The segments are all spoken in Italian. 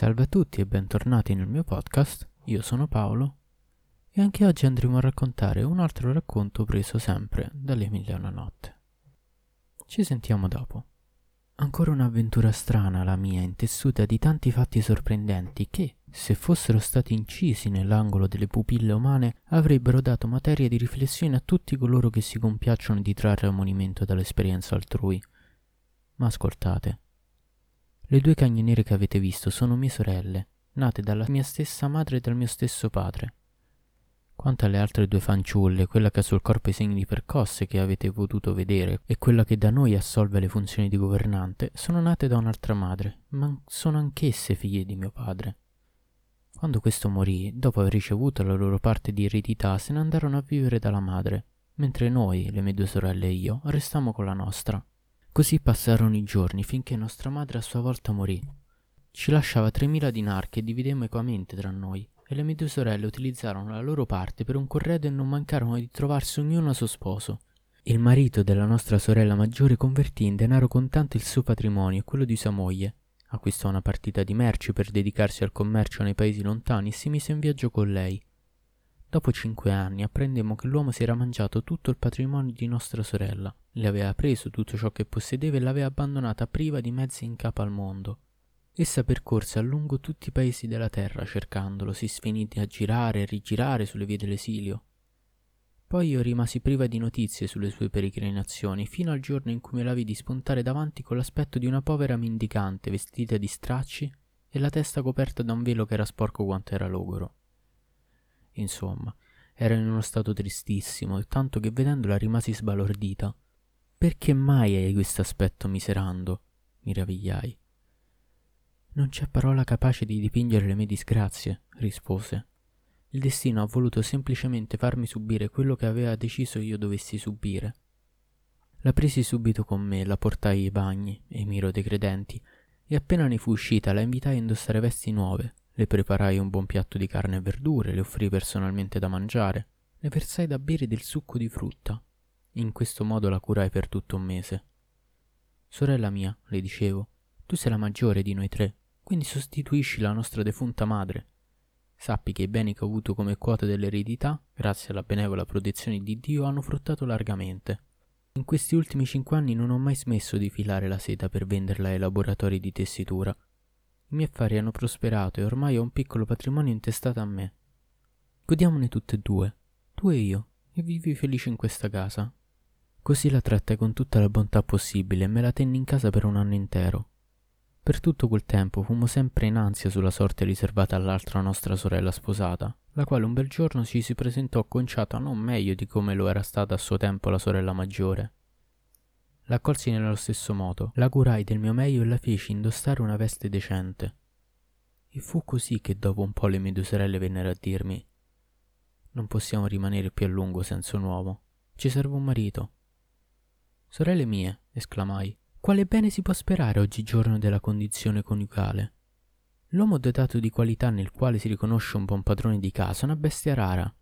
Salve a tutti e bentornati nel mio podcast, io sono Paolo e anche oggi andremo a raccontare un altro racconto preso sempre dall'Emiliana Notte. Ci sentiamo dopo. Ancora un'avventura strana la mia, intessuta di tanti fatti sorprendenti che, se fossero stati incisi nell'angolo delle pupille umane, avrebbero dato materia di riflessione a tutti coloro che si compiacciono di trarre ammonimento dall'esperienza altrui. Ma ascoltate, le due cagne nere che avete visto sono mie sorelle, nate dalla mia stessa madre e dal mio stesso padre. Quanto alle altre due fanciulle, quella che ha sul corpo i segni di percosse che avete potuto vedere e quella che da noi assolve le funzioni di governante, sono nate da un'altra madre, ma sono anch'esse figlie di mio padre. Quando questo morì, dopo aver ricevuto la loro parte di eredità, se ne andarono a vivere dalla madre, mentre noi, le mie due sorelle e io, restammo con la nostra. Così passarono i giorni finché nostra madre a sua volta morì. Ci lasciava 3.000 dinar che dividemmo equamente tra noi e le mie due sorelle utilizzarono la loro parte per un corredo e non mancarono di trovarsi ognuno a suo sposo. Il marito della nostra sorella maggiore convertì in denaro contante il suo patrimonio e quello di sua moglie. Acquistò una partita di merci per dedicarsi al commercio nei paesi lontani e si mise in viaggio con lei. Dopo cinque anni apprendemmo che l'uomo si era mangiato tutto il patrimonio di nostra sorella, le aveva preso tutto ciò che possedeva e l'aveva abbandonata priva di mezzi in capo al mondo. Essa percorse a lungo tutti i paesi della terra cercandolo, si sfinì a girare e rigirare sulle vie dell'esilio. Poi io rimasi priva di notizie sulle sue peregrinazioni, fino al giorno in cui me la vidi spuntare davanti con l'aspetto di una povera mendicante vestita di stracci e la testa coperta da un velo che era sporco quanto era logoro. Insomma, era in uno stato tristissimo, tanto che vedendola rimasi sbalordita. Perché mai hai questo aspetto miserando? mi ravigliai. Non c'è parola capace di dipingere le mie disgrazie, rispose. Il destino ha voluto semplicemente farmi subire quello che aveva deciso io dovessi subire. La presi subito con me, la portai ai bagni, Emiro dei credenti, e appena ne fu uscita la invitai a indossare vesti nuove, le preparai un buon piatto di carne e verdure, le offrii personalmente da mangiare, le versai da bere del succo di frutta. In questo modo la curai per tutto un mese. Sorella mia, le dicevo, tu sei la maggiore di noi tre, quindi sostituisci la nostra defunta madre. Sappi che i beni che ho avuto come quota dell'eredità, grazie alla benevola protezione di Dio, hanno fruttato largamente. In questi ultimi cinque anni non ho mai smesso di filare la seta per venderla ai laboratori di tessitura i miei affari hanno prosperato e ormai ho un piccolo patrimonio intestato a me. Godiamone tutte e due, tu e io, e vivi felice in questa casa. Così la trattai con tutta la bontà possibile e me la tenni in casa per un anno intero. Per tutto quel tempo fummo sempre in ansia sulla sorte riservata all'altra nostra sorella sposata, la quale un bel giorno ci si presentò conciata non meglio di come lo era stata a suo tempo la sorella maggiore. L'accolsi nello stesso modo, la curai del mio meglio e la feci indossare una veste decente. E fu così che dopo un po' le mie due sorelle vennero a dirmi Non possiamo rimanere più a lungo senza un uomo. Ci serve un marito. Sorelle mie, esclamai, quale bene si può sperare oggigiorno della condizione coniugale? L'uomo dotato di qualità nel quale si riconosce un buon padrone di casa è una bestia rara.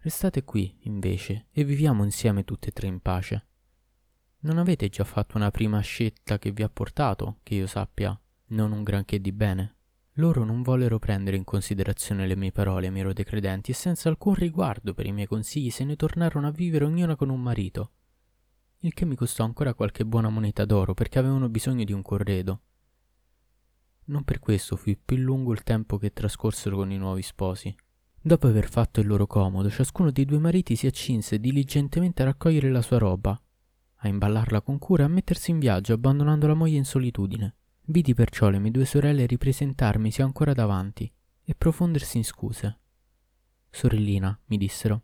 Restate qui, invece, e viviamo insieme tutte e tre in pace. Non avete già fatto una prima scelta che vi ha portato, che io sappia, non un granché di bene? Loro non vollero prendere in considerazione le mie parole, miro dei credenti, e senza alcun riguardo per i miei consigli se ne tornarono a vivere ognuna con un marito. Il che mi costò ancora qualche buona moneta d'oro perché avevano bisogno di un corredo. Non per questo fu più lungo il tempo che trascorsero con i nuovi sposi. Dopo aver fatto il loro comodo, ciascuno dei due mariti si accinse diligentemente a raccogliere la sua roba, a imballarla con cura e a mettersi in viaggio abbandonando la moglie in solitudine. Vidi perciò le mie due sorelle ripresentarmisi ancora davanti e profondersi in scuse. Sorellina, mi dissero,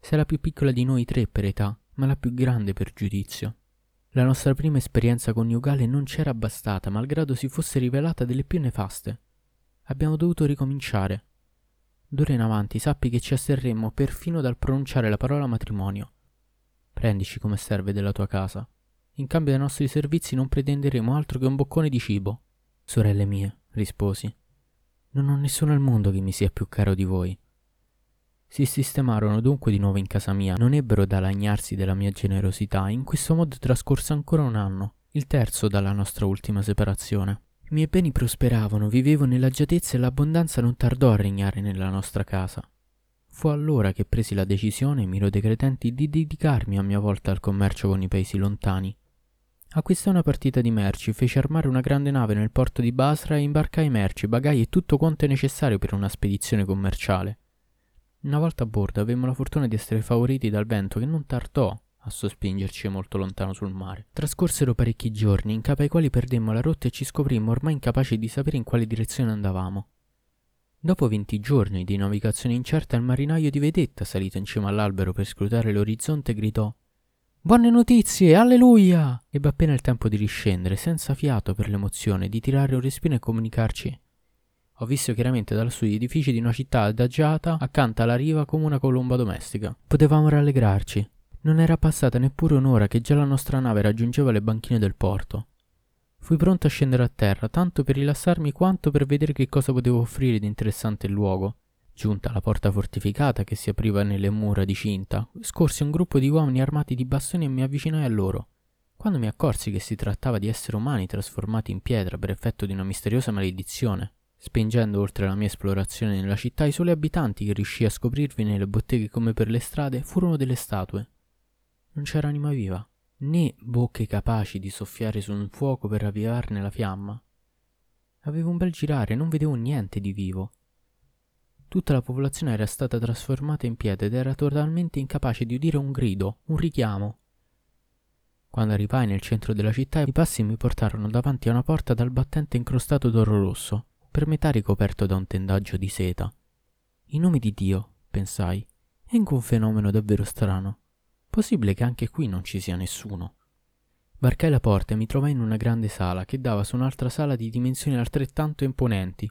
sei la più piccola di noi tre per età, ma la più grande per giudizio. La nostra prima esperienza coniugale non c'era bastata, malgrado si fosse rivelata delle più nefaste. Abbiamo dovuto ricominciare. D'ora in avanti sappi che ci asterremmo perfino dal pronunciare la parola matrimonio Prendici come serve della tua casa. In cambio dei nostri servizi non pretenderemo altro che un boccone di cibo. Sorelle mie, risposi, non ho nessuno al mondo che mi sia più caro di voi. Si sistemarono dunque di nuovo in casa mia, non ebbero da lagnarsi della mia generosità in questo modo trascorse ancora un anno, il terzo dalla nostra ultima separazione. I miei beni prosperavano, vivevo nell'agiatezza e l'abbondanza non tardò a regnare nella nostra casa. Fu allora che presi la decisione, miro dei credenti, di dedicarmi a mia volta al commercio con i paesi lontani. Acquistai una partita di merci, feci armare una grande nave nel porto di Basra e imbarcai merci, bagagli e tutto quanto è necessario per una spedizione commerciale. Una volta a bordo avemmo la fortuna di essere favoriti dal vento che non tardò a sospingerci molto lontano sul mare. Trascorsero parecchi giorni, in capo ai quali perdemmo la rotta e ci scoprimmo ormai incapaci di sapere in quale direzione andavamo. Dopo venti giorni di navigazione incerta, il marinaio di vedetta, salito in cima all'albero per scrutare l'orizzonte, gridò Buone notizie, alleluia! Ebbe appena il tempo di riscendere, senza fiato per l'emozione, di tirare un respiro e comunicarci. Ho visto chiaramente da lassù gli edifici di una città adagiata accanto alla riva come una colomba domestica. Potevamo rallegrarci. Non era passata neppure un'ora che già la nostra nave raggiungeva le banchine del porto. Fui pronto a scendere a terra, tanto per rilassarmi quanto per vedere che cosa potevo offrire di interessante il luogo. Giunta alla porta fortificata che si apriva nelle mura di cinta, scorsi un gruppo di uomini armati di bastoni e mi avvicinai a loro. Quando mi accorsi che si trattava di esseri umani trasformati in pietra per effetto di una misteriosa maledizione, spingendo oltre la mia esplorazione nella città i soli abitanti che riuscii a scoprirvi nelle botteghe come per le strade furono delle statue. Non c'era anima viva, né bocche capaci di soffiare su un fuoco per avviarne la fiamma. Avevo un bel girare, non vedevo niente di vivo Tutta la popolazione era stata trasformata in pietre ed era totalmente incapace di udire un grido, un richiamo. Quando arrivai nel centro della città, i passi mi portarono davanti a una porta dal battente incrostato d'oro rosso, per metà ricoperto da un tendaggio di seta. In nome di Dio, pensai, è un fenomeno davvero strano. Possibile che anche qui non ci sia nessuno. Varcai la porta e mi trovai in una grande sala che dava su un'altra sala di dimensioni altrettanto imponenti,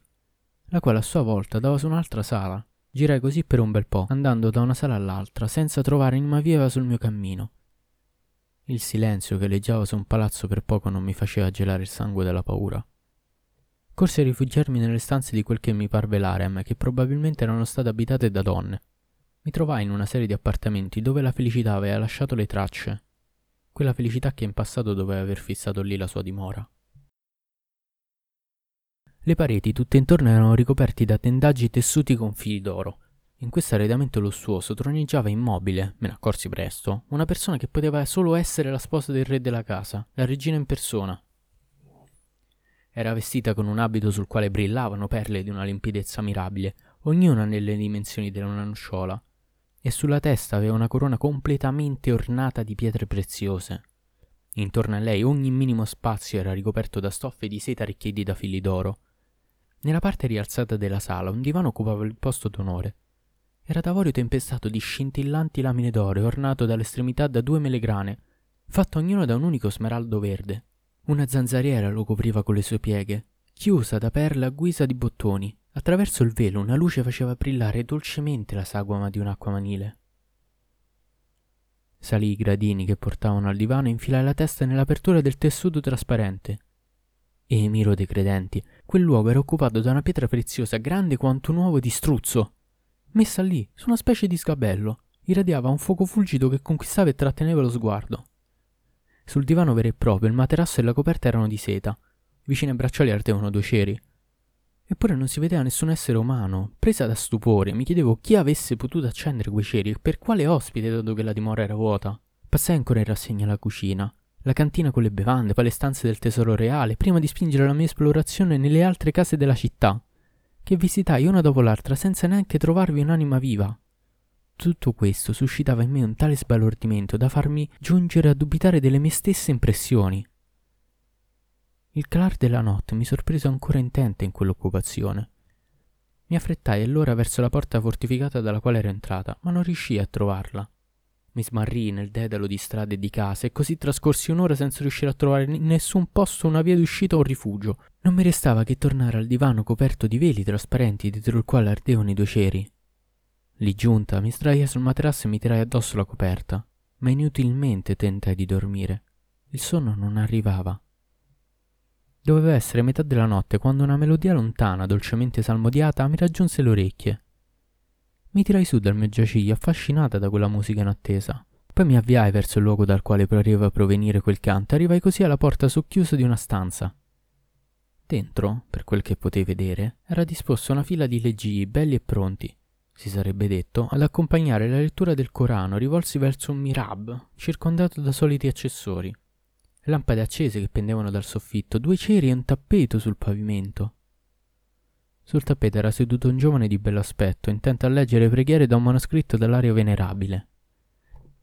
la quale a sua volta dava su un'altra sala. Girai così per un bel po', andando da una sala all'altra, senza trovare anima viva sul mio cammino. Il silenzio che leggiava su un palazzo per poco non mi faceva gelare il sangue della paura. Corsi a rifugiarmi nelle stanze di quel che mi parve l'harem, che probabilmente erano state abitate da donne. Mi trovai in una serie di appartamenti dove la felicità aveva lasciato le tracce, quella felicità che in passato doveva aver fissato lì la sua dimora. Le pareti tutte intorno erano ricoperti da tendaggi tessuti con fili d'oro. In questo arredamento lussuoso troneggiava immobile, me ne accorsi presto, una persona che poteva solo essere la sposa del re della casa, la regina in persona. Era vestita con un abito sul quale brillavano perle di una limpidezza mirabile, ognuna nelle dimensioni della nocciola, e sulla testa aveva una corona completamente ornata di pietre preziose. Intorno a lei ogni minimo spazio era ricoperto da stoffe di seta arricchiti da fili d'oro, nella parte rialzata della sala un divano occupava il posto d'onore. Era d'avorio tempestato di scintillanti lamine d'oro e ornato dall'estremità da due melegrane, fatto ognuno da un unico smeraldo verde. Una zanzariera lo copriva con le sue pieghe, chiusa da perle a guisa di bottoni. Attraverso il velo una luce faceva brillare dolcemente la sagoma di un'acqua manile. Salì i gradini che portavano al divano e infilai la testa nell'apertura del tessuto trasparente. E miro dei credenti, quel luogo era occupato da una pietra preziosa grande quanto un uovo di struzzo. Messa lì, su una specie di scabello, irradiava un fuoco fulgido che conquistava e tratteneva lo sguardo. Sul divano vero e proprio il materasso e la coperta erano di seta. Vicino ai bracciali ardevano due ceri. Eppure non si vedeva nessun essere umano. Presa da stupore, mi chiedevo chi avesse potuto accendere quei ceri e per quale ospite, dato che la dimora era vuota. Passai ancora in rassegna alla cucina la cantina con le bevande, poi le stanze del tesoro reale, prima di spingere la mia esplorazione nelle altre case della città, che visitai una dopo l'altra senza neanche trovarvi un'anima viva. Tutto questo suscitava in me un tale sbalordimento da farmi giungere a dubitare delle mie stesse impressioni. Il calar della notte mi sorprese ancora intenta in quell'occupazione. Mi affrettai allora verso la porta fortificata dalla quale ero entrata, ma non riuscii a trovarla. Mi smarrii nel dedalo di strade e di case e così trascorsi un'ora senza riuscire a trovare in nessun posto una via d'uscita o un rifugio. Non mi restava che tornare al divano coperto di veli trasparenti dietro il quale ardevano i due ceri. Lì giunta mi sdraiai sul materasso e mi tirai addosso la coperta, ma inutilmente tentai di dormire. Il sonno non arrivava. Doveva essere metà della notte quando una melodia lontana, dolcemente salmodiata, mi raggiunse le orecchie. Mi tirai su dal mio giaciglio affascinata da quella musica in attesa. Poi mi avviai verso il luogo dal quale pareva provenire quel canto e arrivai così alla porta socchiusa di una stanza. Dentro, per quel che potevi vedere, era disposta una fila di leggii belli e pronti, si sarebbe detto, ad accompagnare la lettura del Corano rivolsi verso un mirab, circondato da soliti accessori. Lampade accese che pendevano dal soffitto, due ceri e un tappeto sul pavimento. Sul tappeto era seduto un giovane di bell'aspetto, intento a leggere preghiere da un manoscritto dall'aria venerabile.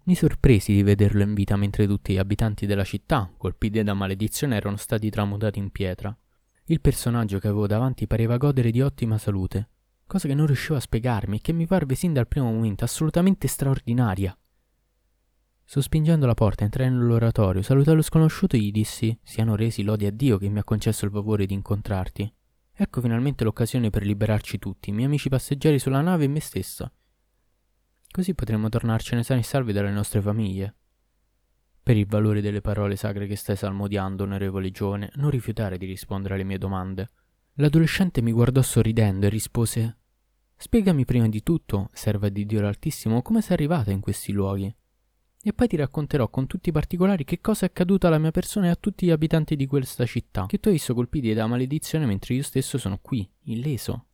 Mi sorpresi di vederlo in vita mentre tutti gli abitanti della città, colpiti da maledizione, erano stati tramutati in pietra. Il personaggio che avevo davanti pareva godere di ottima salute, cosa che non riuscivo a spiegarmi e che mi parve sin dal primo momento assolutamente straordinaria. Sospingendo la porta, entrai nell'oratorio, salutai lo sconosciuto e gli dissi: Siano resi lodi a Dio che mi ha concesso il favore di incontrarti. Ecco finalmente l'occasione per liberarci tutti, i miei amici passeggeri sulla nave e me stessa. Così potremo tornarcene sani e salvi dalle nostre famiglie. Per il valore delle parole sacre che stai salmodiando, onorevole giovane, non rifiutare di rispondere alle mie domande. L'adolescente mi guardò sorridendo e rispose Spiegami prima di tutto, serva di Dio l'Altissimo, come sei arrivata in questi luoghi. E poi ti racconterò con tutti i particolari che cosa è accaduto alla mia persona e a tutti gli abitanti di questa città, che tu hai visto colpiti da maledizione mentre io stesso sono qui, illeso.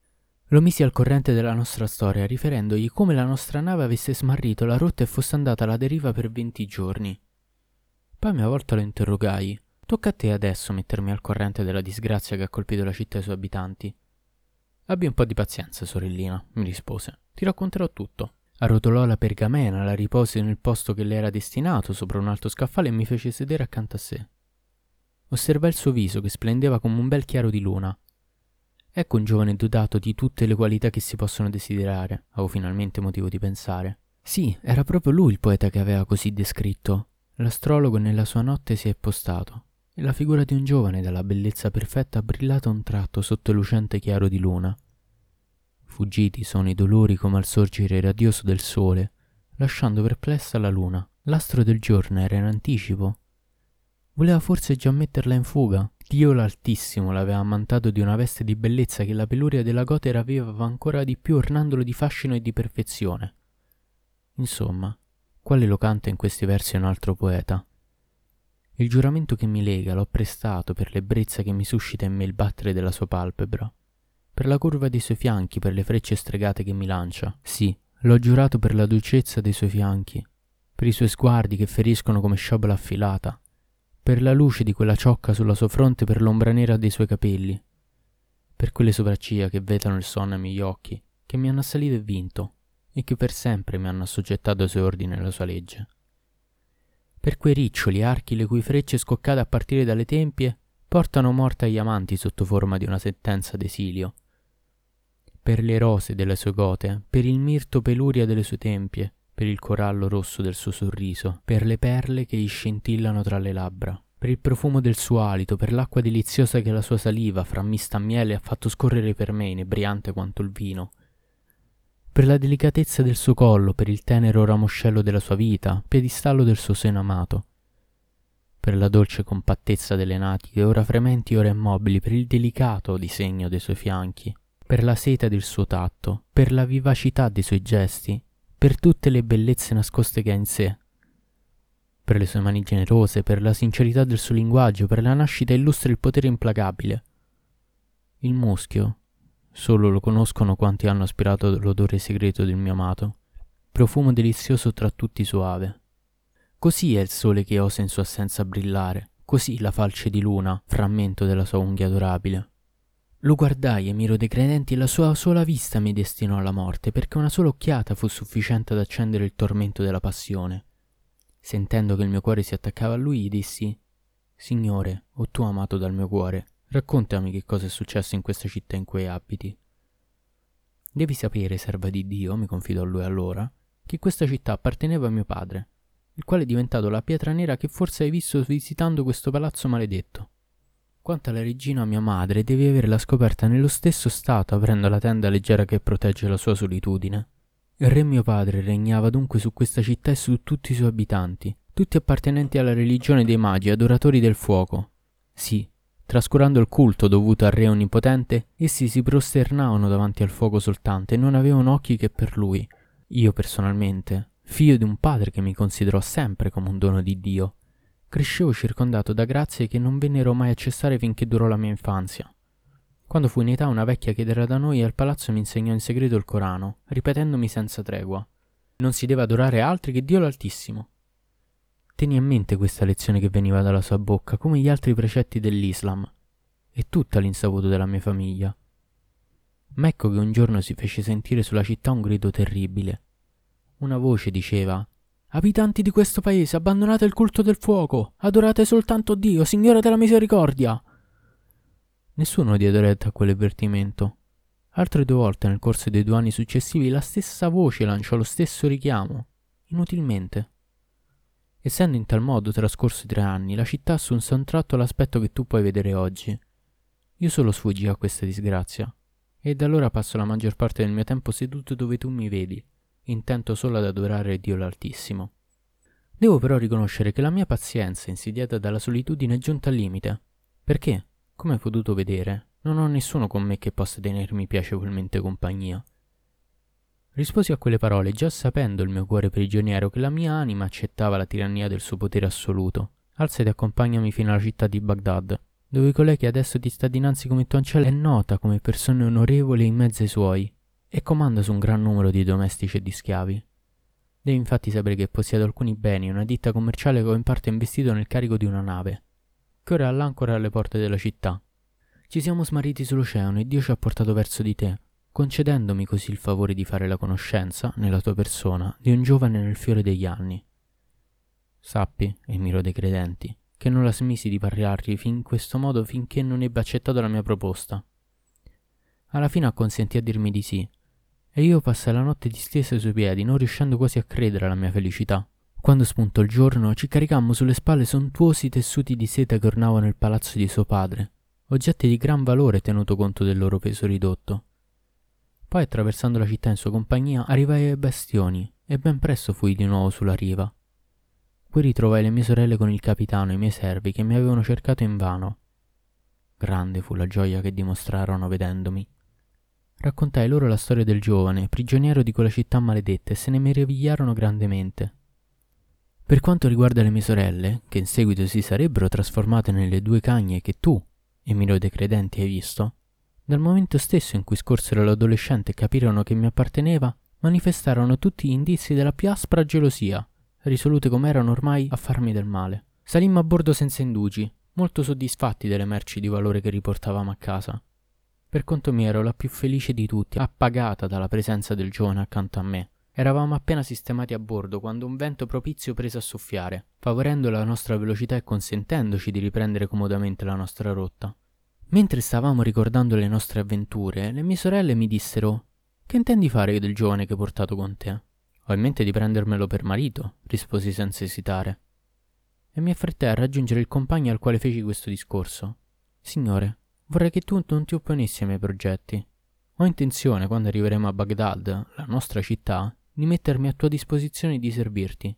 Lo misi al corrente della nostra storia, riferendogli come la nostra nave avesse smarrito la rotta e fosse andata alla deriva per venti giorni. Poi a mia volta lo interrogai. Tocca a te adesso mettermi al corrente della disgrazia che ha colpito la città e i suoi abitanti. Abbi un po' di pazienza, sorellina, mi rispose. Ti racconterò tutto. Arrotolò la pergamena, la ripose nel posto che le era destinato sopra un alto scaffale e mi fece sedere accanto a sé. Osservai il suo viso che splendeva come un bel chiaro di luna. Ecco un giovane dotato di tutte le qualità che si possono desiderare, avevo finalmente motivo di pensare. Sì, era proprio lui il poeta che aveva così descritto, L'astrologo nella sua notte si è postato e la figura di un giovane dalla bellezza perfetta ha brillato un tratto sotto il lucente chiaro di luna. Fuggiti sono i dolori come al sorgere radioso del sole, lasciando perplessa la luna. L'astro del giorno era in anticipo. Voleva forse già metterla in fuga? Dio l'Altissimo l'aveva ammantato di una veste di bellezza che la peluria della gota ravvivava ancora di più ornandolo di fascino e di perfezione. Insomma, quale lo canta in questi versi un altro poeta. Il giuramento che mi lega l'ho prestato per l'ebbrezza che mi suscita in me il battere della sua palpebra, per la curva dei suoi fianchi, per le frecce stregate che mi lancia. Sì, l'ho giurato per la dolcezza dei suoi fianchi, per i suoi sguardi che feriscono come sciabola affilata, per la luce di quella ciocca sulla sua fronte, per l'ombra nera dei suoi capelli, per quelle sopracciglia che vetano il sonno ai miei occhi, che mi hanno assalito e vinto, e che per sempre mi hanno assoggettato ai suoi ordini e alla sua legge. Per quei riccioli archi le cui frecce scoccate a partire dalle tempie portano morta gli amanti sotto forma di una sentenza d'esilio. Per le rose delle sue gote, per il mirto peluria delle sue tempie, per il corallo rosso del suo sorriso, per le perle che gli scintillano tra le labbra, per il profumo del suo alito, per l'acqua deliziosa che la sua saliva, frammista a miele, ha fatto scorrere per me, inebriante quanto il vino, per la delicatezza del suo collo, per il tenero ramoscello della sua vita, piedistallo del suo seno amato, per la dolce compattezza delle natiche, ora frementi, ora immobili, per il delicato disegno dei suoi fianchi, per la seta del suo tatto, per la vivacità dei suoi gesti, per tutte le bellezze nascoste che ha in sé, per le sue mani generose, per la sincerità del suo linguaggio, per la nascita illustre il potere implacabile. Il muschio, Solo lo conoscono quanti hanno aspirato l'odore segreto del mio amato, profumo delizioso tra tutti suave. Così è il sole che osa in sua assenza brillare, così la falce di luna, frammento della sua unghia adorabile. Lo guardai, Emiro dei credenti, e la sua sola vista mi destinò alla morte, perché una sola occhiata fu sufficiente ad accendere il tormento della passione. Sentendo che il mio cuore si attaccava a lui, dissi: Signore, o tu amato dal mio cuore, Raccontami che cosa è successo in questa città in cui abiti. Devi sapere, serva di Dio, mi confidò lui allora, che questa città apparteneva a mio padre, il quale è diventato la pietra nera che forse hai visto visitando questo palazzo maledetto. Quanto alla regina mia madre, devi averla scoperta nello stesso stato aprendo la tenda leggera che protegge la sua solitudine. Il re mio padre regnava dunque su questa città e su tutti i suoi abitanti, tutti appartenenti alla religione dei magi, adoratori del fuoco. Sì, Trascurando il culto dovuto al re onnipotente, essi si prosternavano davanti al fuoco soltanto e non avevano occhi che per lui. Io personalmente, figlio di un padre che mi considerò sempre come un dono di Dio, crescevo circondato da grazie che non vennero mai a cessare finché durò la mia infanzia. Quando fu in età una vecchia che era da noi al palazzo mi insegnò in segreto il Corano, ripetendomi senza tregua. Non si deve adorare altri che Dio l'Altissimo. Teni a mente questa lezione che veniva dalla sua bocca, come gli altri precetti dell'Islam, e tutta l'insaputo della mia famiglia. Ma ecco che un giorno si fece sentire sulla città un grido terribile. Una voce diceva Abitanti di questo paese, abbandonate il culto del fuoco, adorate soltanto Dio, Signore della misericordia. Nessuno diede retta a quell'avvertimento. Altre due volte nel corso dei due anni successivi la stessa voce lanciò lo stesso richiamo, inutilmente. Essendo in tal modo trascorsi tre anni, la città assunse un tratto l'aspetto che tu puoi vedere oggi. Io solo sfuggii a questa disgrazia, e da allora passo la maggior parte del mio tempo seduto dove tu mi vedi, intento solo ad adorare Dio l'Altissimo. Devo però riconoscere che la mia pazienza, insidiata dalla solitudine, è giunta al limite. Perché, come hai potuto vedere, non ho nessuno con me che possa tenermi piacevolmente compagnia. Risposi a quelle parole già sapendo il mio cuore prigioniero che la mia anima accettava la tirannia del suo potere assoluto. Alzati e accompagnami fino alla città di Baghdad, dove colei che adesso ti sta dinanzi come tuo ancella è nota come persona onorevole in mezzo ai suoi e comanda su un gran numero di domestici e di schiavi. Devi infatti sapere che possiede alcuni beni e una ditta commerciale che ho in parte investito nel carico di una nave, che ora è all'ancora alle porte della città. Ci siamo smarriti sull'oceano e Dio ci ha portato verso di te, concedendomi così il favore di fare la conoscenza, nella tua persona, di un giovane nel fiore degli anni. Sappi, Emiro dei credenti, che non la smisi di parlargli fin in questo modo finché non ebbe accettato la mia proposta. Alla fine acconsentì a dirmi di sì, e io passai la notte distesa ai suoi piedi, non riuscendo quasi a credere alla mia felicità. Quando spuntò il giorno, ci caricammo sulle spalle sontuosi tessuti di seta che ornavano il palazzo di suo padre, oggetti di gran valore tenuto conto del loro peso ridotto. Poi, attraversando la città in sua compagnia, arrivai ai bastioni e ben presto fui di nuovo sulla riva. Qui ritrovai le mie sorelle con il capitano e i miei servi che mi avevano cercato invano. Grande fu la gioia che dimostrarono vedendomi. Raccontai loro la storia del giovane, prigioniero di quella città maledetta, e se ne meravigliarono grandemente. Per quanto riguarda le mie sorelle, che in seguito si sarebbero trasformate nelle due cagne che tu, Emilio dei Credenti, hai visto, dal momento stesso in cui scorsero l'adolescente e capirono che mi apparteneva, manifestarono tutti gli indizi della più aspra gelosia, risolute come erano ormai a farmi del male. Salimmo a bordo senza indugi, molto soddisfatti delle merci di valore che riportavamo a casa. Per conto mio ero la più felice di tutti, appagata dalla presenza del giovane accanto a me. Eravamo appena sistemati a bordo quando un vento propizio prese a soffiare, favorendo la nostra velocità e consentendoci di riprendere comodamente la nostra rotta. Mentre stavamo ricordando le nostre avventure, le mie sorelle mi dissero Che intendi fare del giovane che hai portato con te? Ho in mente di prendermelo per marito, risposi senza esitare. E mi affrettai a raggiungere il compagno al quale feci questo discorso. Signore, Vorrei che tu non ti opponessi ai miei progetti. Ho intenzione, quando arriveremo a Baghdad, la nostra città, di mettermi a tua disposizione e di servirti.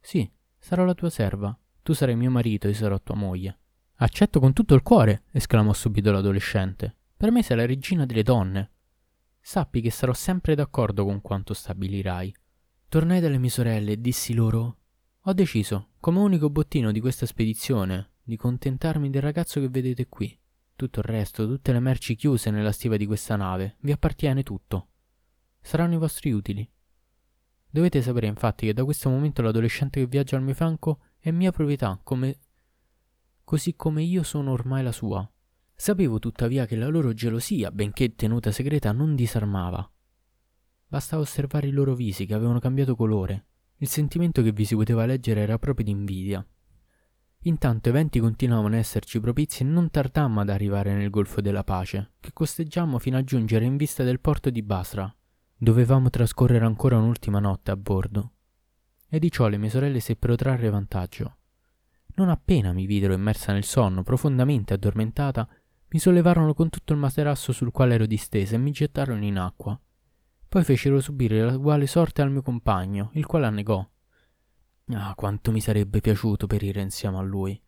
Sì, sarò la tua serva. Tu sarai mio marito e sarò tua moglie. Accetto con tutto il cuore, esclamò subito l'adolescente. Per me sei la regina delle donne. Sappi che sarò sempre d'accordo con quanto stabilirai. Tornai dalle mie sorelle e dissi loro: Ho deciso, come unico bottino di questa spedizione, di contentarmi del ragazzo che vedete qui. Tutto il resto, tutte le merci chiuse nella stiva di questa nave, vi appartiene tutto. Saranno i vostri utili. Dovete sapere infatti che da questo momento l'adolescente che viaggia al mio fianco è mia proprietà, come... così come io sono ormai la sua. Sapevo tuttavia che la loro gelosia, benché tenuta segreta, non disarmava. Bastava osservare i loro visi che avevano cambiato colore. Il sentimento che vi si poteva leggere era proprio di invidia. Intanto eventi continuavano a esserci propizi e non tardammo ad arrivare nel Golfo della Pace, che costeggiammo fino a giungere in vista del porto di Basra. Dovevamo trascorrere ancora un'ultima notte a bordo. E di ciò le mie sorelle seppero trarre vantaggio. Non appena mi videro immersa nel sonno, profondamente addormentata, mi sollevarono con tutto il materasso sul quale ero distesa e mi gettarono in acqua. Poi fecero subire la uguale sorte al mio compagno, il quale annegò. Ah, quanto mi sarebbe piaciuto perire insieme a lui.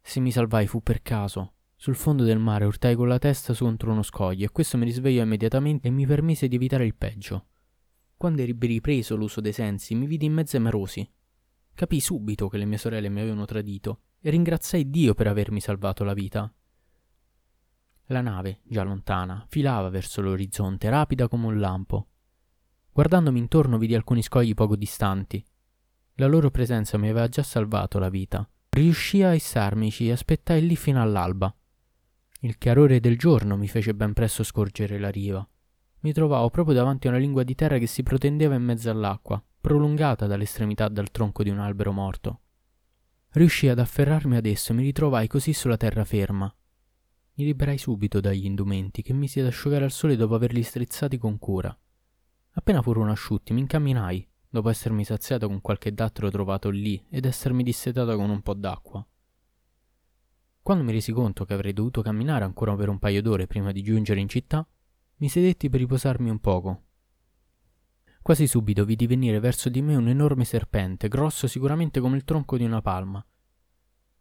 Se mi salvai fu per caso. Sul fondo del mare urtai con la testa contro uno scoglio e questo mi risvegliò immediatamente e mi permise di evitare il peggio. Quando ebbi ripreso l'uso dei sensi, mi vidi in mezzo ai marosi. Capii subito che le mie sorelle mi avevano tradito e ringraziai Dio per avermi salvato la vita. La nave, già lontana, filava verso l'orizzonte, rapida come un lampo. Guardandomi intorno vidi alcuni scogli poco distanti. La loro presenza mi aveva già salvato la vita. Riuscii a issarmici e aspettai lì fino all'alba. Il chiarore del giorno mi fece ben presto scorgere la riva. Mi trovavo proprio davanti a una lingua di terra che si protendeva in mezzo all'acqua, prolungata dall'estremità dal tronco di un albero morto. Riuscii ad afferrarmi ad esso e mi ritrovai così sulla terraferma. Mi liberai subito dagli indumenti che misi ad asciugare al sole dopo averli strizzati con cura. Appena furono asciutti, mi incamminai, dopo essermi saziato con qualche dattero trovato lì ed essermi dissetato con un po' d'acqua. Quando mi resi conto che avrei dovuto camminare ancora per un paio d'ore prima di giungere in città, mi sedetti per riposarmi un poco. Quasi subito vidi venire verso di me un enorme serpente, grosso sicuramente come il tronco di una palma.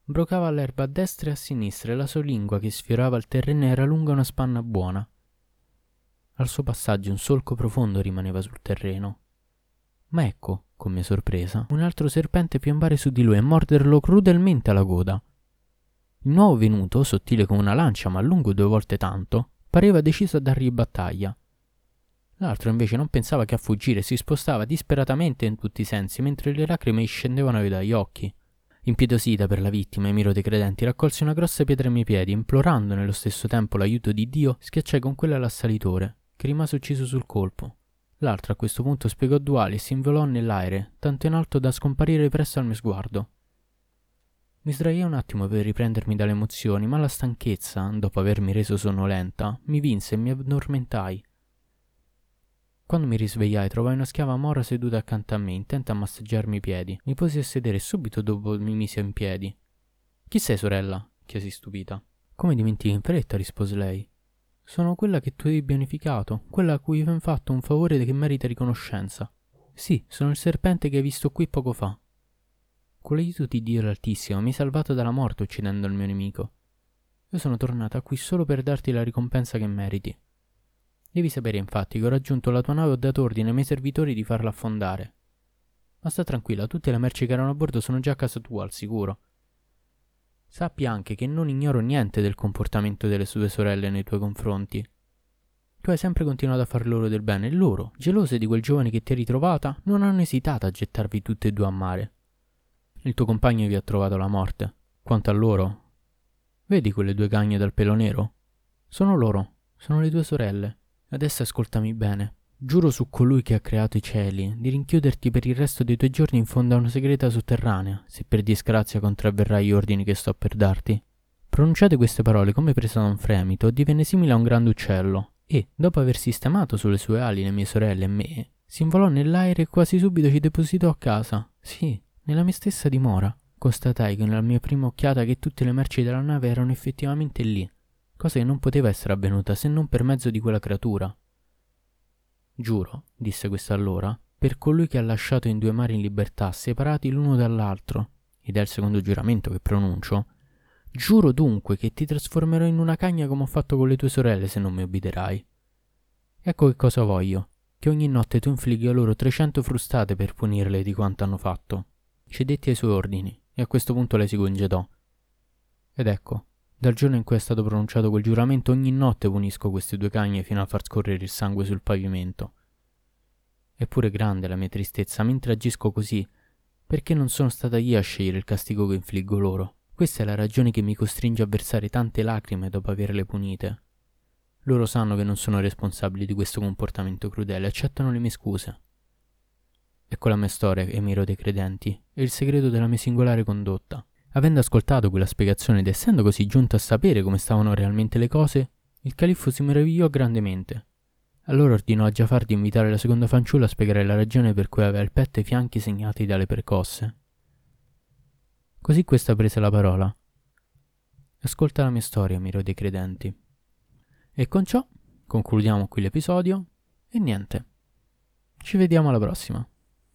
Brocava l'erba a destra e a sinistra e la sua lingua che sfiorava il terreno era lunga una spanna buona. Al suo passaggio un solco profondo rimaneva sul terreno. Ma ecco, con mia sorpresa, un altro serpente piombare su di lui e morderlo crudelmente alla coda. Il nuovo venuto, sottile come una lancia ma lungo due volte tanto, pareva deciso a dargli battaglia. L'altro invece non pensava che a fuggire e si spostava disperatamente in tutti i sensi mentre le lacrime gli scendevano dagli occhi. Impietosita per la vittima, Emiro dei Credenti raccolse una grossa pietra ai miei piedi, implorando nello stesso tempo l'aiuto di Dio, schiacciai con quella l'assalitore, che rimase ucciso sul colpo. L'altro a questo punto spiegò duali e si involò nell'aere, tanto in alto da scomparire presto al mio sguardo. Mi sdraiai un attimo per riprendermi dalle emozioni, ma la stanchezza, dopo avermi reso sonnolenta, mi vinse e mi addormentai. Quando mi risvegliai trovai una schiava mora seduta accanto a me, intenta a massaggiarmi i piedi. Mi posi a sedere e subito dopo mi mise in piedi. Chi sei, sorella? chiesi stupita. Come dimentichi in fretta, rispose lei. Sono quella che tu hai beneficato, quella a cui hai fatto un favore che merita riconoscenza. Sì, sono il serpente che hai visto qui poco fa. Con l'aiuto di Dio l'Altissimo mi hai salvato dalla morte uccidendo il mio nemico. Io sono tornata qui solo per darti la ricompensa che meriti. Devi sapere infatti che ho raggiunto la tua nave e ho dato ordine ai miei servitori di farla affondare. Ma sta tranquilla, tutte le merci che erano a bordo sono già a casa tua, al sicuro. Sappi anche che non ignoro niente del comportamento delle sue sorelle nei tuoi confronti. Tu hai sempre continuato a far loro del bene e loro, gelose di quel giovane che ti hai ritrovata, non hanno esitato a gettarvi tutte e due a mare. Il tuo compagno vi ha trovato la morte. Quanto a loro, vedi quelle due cagne dal pelo nero? Sono loro, sono le tue sorelle. Adesso ascoltami bene. Giuro su colui che ha creato i cieli di rinchiuderti per il resto dei tuoi giorni in fondo a una segreta sotterranea, se per disgrazia contravverrai gli ordini che sto per darti. Pronunciate queste parole come presa da un fremito, divenne simile a un grande uccello, e, dopo aver sistemato sulle sue ali le mie sorelle e me, si involò nell'aere e quasi subito ci depositò a casa. Sì, nella mia stessa dimora. Constatai con la mia prima occhiata che tutte le merci della nave erano effettivamente lì, cosa che non poteva essere avvenuta se non per mezzo di quella creatura. Giuro, disse questa allora, per colui che ha lasciato in due mari in libertà, separati l'uno dall'altro, ed è il secondo giuramento che pronuncio, giuro dunque che ti trasformerò in una cagna come ho fatto con le tue sorelle se non mi obbederai. Ecco che cosa voglio, che ogni notte tu inflighi loro trecento frustate per punirle di quanto hanno fatto. Cedetti ai suoi ordini, e a questo punto lei si congedò. Ed ecco, dal giorno in cui è stato pronunciato quel giuramento ogni notte punisco queste due cagne fino a far scorrere il sangue sul pavimento. Eppure grande la mia tristezza mentre agisco così, perché non sono stata io a scegliere il castigo che infliggo loro. Questa è la ragione che mi costringe a versare tante lacrime dopo averle punite. Loro sanno che non sono responsabili di questo comportamento crudele, accettano le mie scuse. Ecco la mia storia, Emiro dei Credenti, e il segreto della mia singolare condotta. Avendo ascoltato quella spiegazione ed essendo così giunto a sapere come stavano realmente le cose, il califfo si meravigliò grandemente. Allora ordinò a Jafar di invitare la seconda fanciulla a spiegare la ragione per cui aveva il petto e i fianchi segnati dalle percosse. Così questa prese la parola. Ascolta la mia storia, miro dei credenti. E con ciò concludiamo qui l'episodio e niente. Ci vediamo alla prossima.